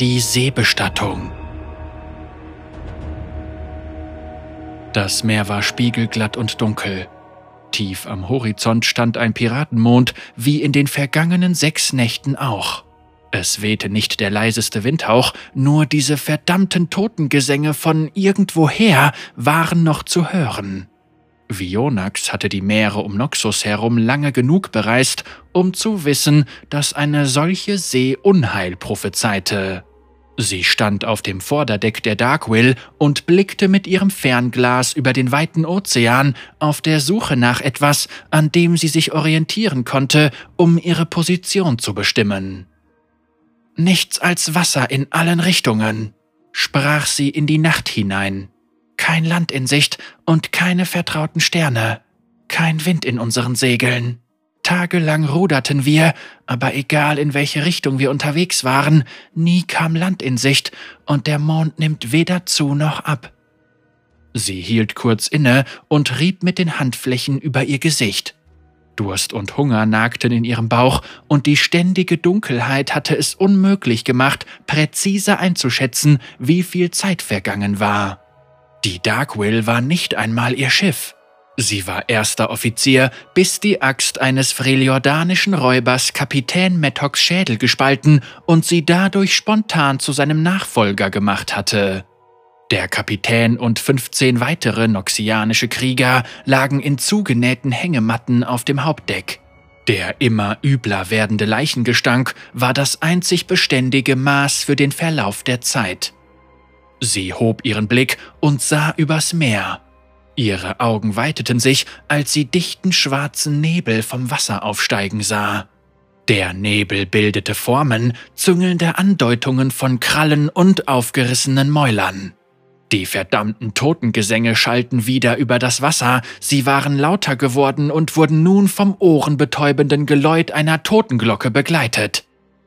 die Seebestattung. Das Meer war spiegelglatt und dunkel. Tief am Horizont stand ein Piratenmond, wie in den vergangenen sechs Nächten auch. Es wehte nicht der leiseste Windhauch, nur diese verdammten Totengesänge von irgendwoher waren noch zu hören. Vionax hatte die Meere um Noxus herum lange genug bereist, um zu wissen, dass eine solche See Unheil prophezeite. Sie stand auf dem Vorderdeck der Darkwill und blickte mit ihrem Fernglas über den weiten Ozean auf der Suche nach etwas, an dem sie sich orientieren konnte, um ihre Position zu bestimmen. Nichts als Wasser in allen Richtungen, sprach sie in die Nacht hinein. Kein Land in Sicht und keine vertrauten Sterne. Kein Wind in unseren Segeln. Tagelang ruderten wir, aber egal in welche Richtung wir unterwegs waren, nie kam Land in Sicht und der Mond nimmt weder zu noch ab. Sie hielt kurz inne und rieb mit den Handflächen über ihr Gesicht. Durst und Hunger nagten in ihrem Bauch, und die ständige Dunkelheit hatte es unmöglich gemacht, präzise einzuschätzen, wie viel Zeit vergangen war. Die Darkwill war nicht einmal ihr Schiff. Sie war erster Offizier, bis die Axt eines freliordanischen Räubers Kapitän Mettox Schädel gespalten und sie dadurch spontan zu seinem Nachfolger gemacht hatte. Der Kapitän und 15 weitere noxianische Krieger lagen in zugenähten Hängematten auf dem Hauptdeck. Der immer übler werdende Leichengestank war das einzig beständige Maß für den Verlauf der Zeit. Sie hob ihren Blick und sah übers Meer. Ihre Augen weiteten sich, als sie dichten schwarzen Nebel vom Wasser aufsteigen sah. Der Nebel bildete Formen, züngelnde Andeutungen von Krallen und aufgerissenen Mäulern. Die verdammten Totengesänge schallten wieder über das Wasser, sie waren lauter geworden und wurden nun vom ohrenbetäubenden Geläut einer Totenglocke begleitet.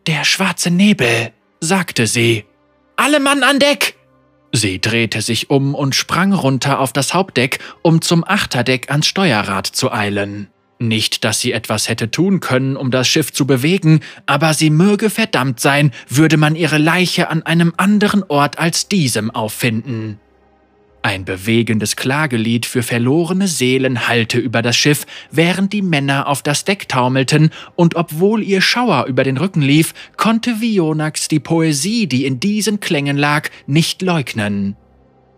Der schwarze Nebel, sagte sie. Alle Mann an Deck! Sie drehte sich um und sprang runter auf das Hauptdeck, um zum Achterdeck ans Steuerrad zu eilen. Nicht, dass sie etwas hätte tun können, um das Schiff zu bewegen, aber sie möge verdammt sein, würde man ihre Leiche an einem anderen Ort als diesem auffinden. Ein bewegendes Klagelied für verlorene Seelen hallte über das Schiff, während die Männer auf das Deck taumelten, und obwohl ihr Schauer über den Rücken lief, konnte Vionax die Poesie, die in diesen Klängen lag, nicht leugnen.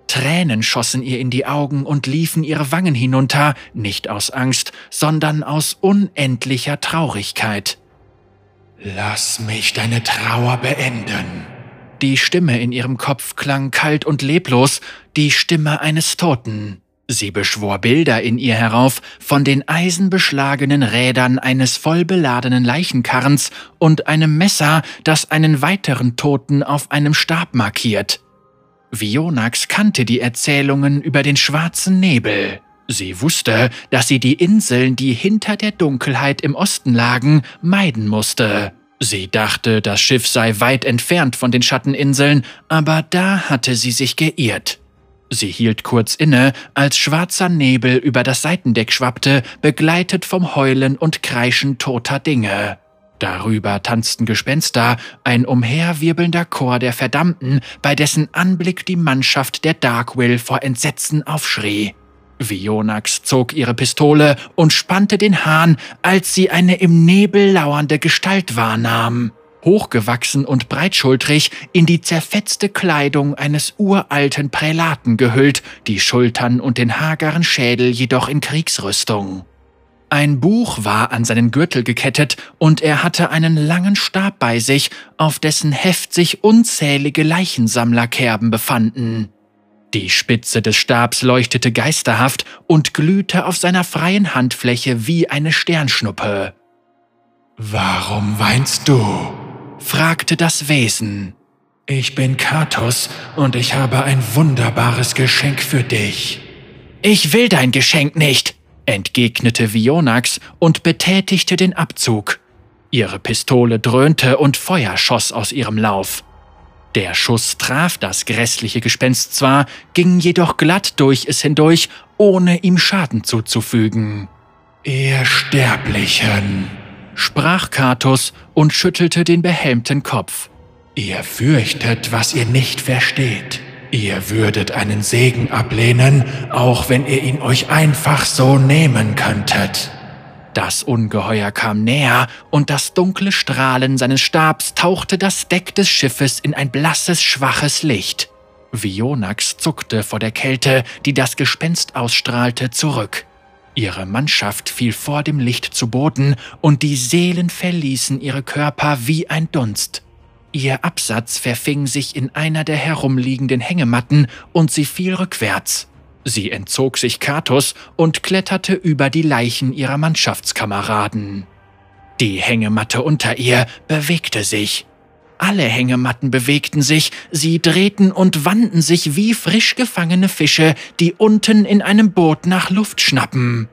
Tränen schossen ihr in die Augen und liefen ihre Wangen hinunter, nicht aus Angst, sondern aus unendlicher Traurigkeit. Lass mich deine Trauer beenden, die Stimme in ihrem Kopf klang kalt und leblos, die Stimme eines Toten. Sie beschwor Bilder in ihr herauf von den eisenbeschlagenen Rädern eines vollbeladenen Leichenkarrens und einem Messer, das einen weiteren Toten auf einem Stab markiert. Vionax kannte die Erzählungen über den schwarzen Nebel. Sie wusste, dass sie die Inseln, die hinter der Dunkelheit im Osten lagen, meiden musste. Sie dachte, das Schiff sei weit entfernt von den Schatteninseln, aber da hatte sie sich geirrt. Sie hielt kurz inne, als schwarzer Nebel über das Seitendeck schwappte, begleitet vom Heulen und Kreischen toter Dinge. Darüber tanzten Gespenster, ein umherwirbelnder Chor der Verdammten, bei dessen Anblick die Mannschaft der Darkwill vor Entsetzen aufschrie. Vionax zog ihre Pistole und spannte den Hahn, als sie eine im Nebel lauernde Gestalt wahrnahm. Hochgewachsen und breitschultrig, in die zerfetzte Kleidung eines uralten Prälaten gehüllt, die Schultern und den hageren Schädel jedoch in Kriegsrüstung. Ein Buch war an seinen Gürtel gekettet und er hatte einen langen Stab bei sich, auf dessen Heft sich unzählige Leichensammlerkerben befanden. Die Spitze des Stabs leuchtete geisterhaft und glühte auf seiner freien Handfläche wie eine Sternschnuppe. Warum weinst du? fragte das Wesen. Ich bin Katos und ich habe ein wunderbares Geschenk für dich. Ich will dein Geschenk nicht, entgegnete Vionax und betätigte den Abzug. Ihre Pistole dröhnte und Feuer schoss aus ihrem Lauf. Der Schuss traf das grässliche Gespenst zwar, ging jedoch glatt durch es hindurch, ohne ihm Schaden zuzufügen. Ihr Sterblichen, sprach Katus und schüttelte den behelmten Kopf. Ihr fürchtet, was ihr nicht versteht. Ihr würdet einen Segen ablehnen, auch wenn ihr ihn euch einfach so nehmen könntet. Das Ungeheuer kam näher, und das dunkle Strahlen seines Stabs tauchte das Deck des Schiffes in ein blasses, schwaches Licht. Vionax zuckte vor der Kälte, die das Gespenst ausstrahlte, zurück. Ihre Mannschaft fiel vor dem Licht zu Boden, und die Seelen verließen ihre Körper wie ein Dunst. Ihr Absatz verfing sich in einer der herumliegenden Hängematten und sie fiel rückwärts. Sie entzog sich Katus und kletterte über die Leichen ihrer Mannschaftskameraden. Die Hängematte unter ihr bewegte sich. Alle Hängematten bewegten sich, sie drehten und wandten sich wie frisch gefangene Fische, die unten in einem Boot nach Luft schnappen.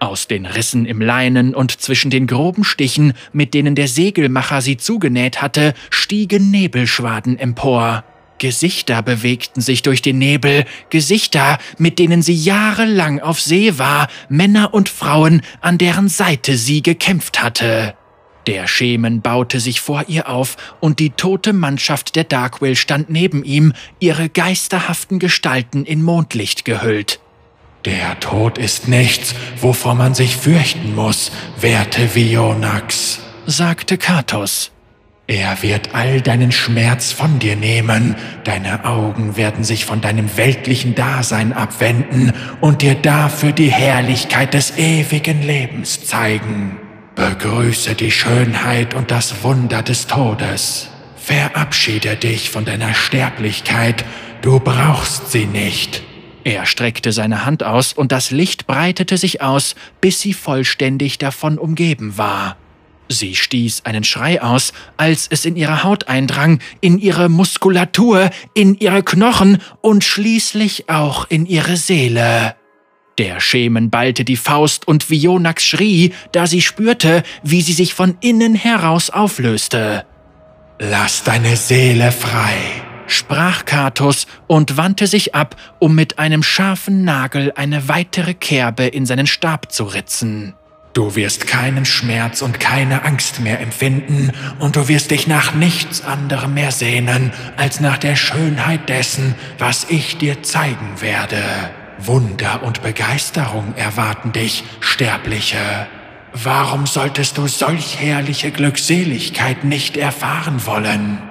Aus den Rissen im Leinen und zwischen den groben Stichen, mit denen der Segelmacher sie zugenäht hatte, stiegen Nebelschwaden empor. Gesichter bewegten sich durch den Nebel, Gesichter, mit denen sie jahrelang auf See war, Männer und Frauen, an deren Seite sie gekämpft hatte. Der Schemen baute sich vor ihr auf, und die tote Mannschaft der Darkwill stand neben ihm, ihre geisterhaften Gestalten in Mondlicht gehüllt. Der Tod ist nichts, wovor man sich fürchten muss, werte Vionax, sagte Katos. Er wird all deinen Schmerz von dir nehmen, deine Augen werden sich von deinem weltlichen Dasein abwenden und dir dafür die Herrlichkeit des ewigen Lebens zeigen. Begrüße die Schönheit und das Wunder des Todes. Verabschiede dich von deiner Sterblichkeit, du brauchst sie nicht. Er streckte seine Hand aus und das Licht breitete sich aus, bis sie vollständig davon umgeben war. Sie stieß einen Schrei aus, als es in ihre Haut eindrang, in ihre Muskulatur, in ihre Knochen und schließlich auch in ihre Seele. Der Schemen ballte die Faust und Vionax schrie, da sie spürte, wie sie sich von innen heraus auflöste. Lass deine Seele frei, sprach Katus und wandte sich ab, um mit einem scharfen Nagel eine weitere Kerbe in seinen Stab zu ritzen. Du wirst keinen Schmerz und keine Angst mehr empfinden, und du wirst dich nach nichts anderem mehr sehnen, als nach der Schönheit dessen, was ich dir zeigen werde. Wunder und Begeisterung erwarten dich, Sterbliche. Warum solltest du solch herrliche Glückseligkeit nicht erfahren wollen?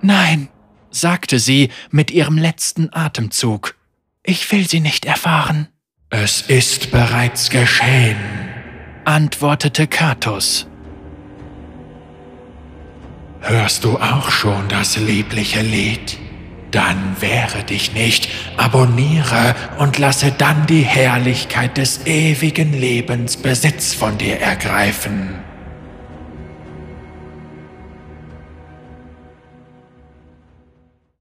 Nein, sagte sie mit ihrem letzten Atemzug. Ich will sie nicht erfahren. Es ist bereits geschehen antwortete Katus. Hörst du auch schon das liebliche Lied? Dann wehre dich nicht, abonniere und lasse dann die Herrlichkeit des ewigen Lebens Besitz von dir ergreifen.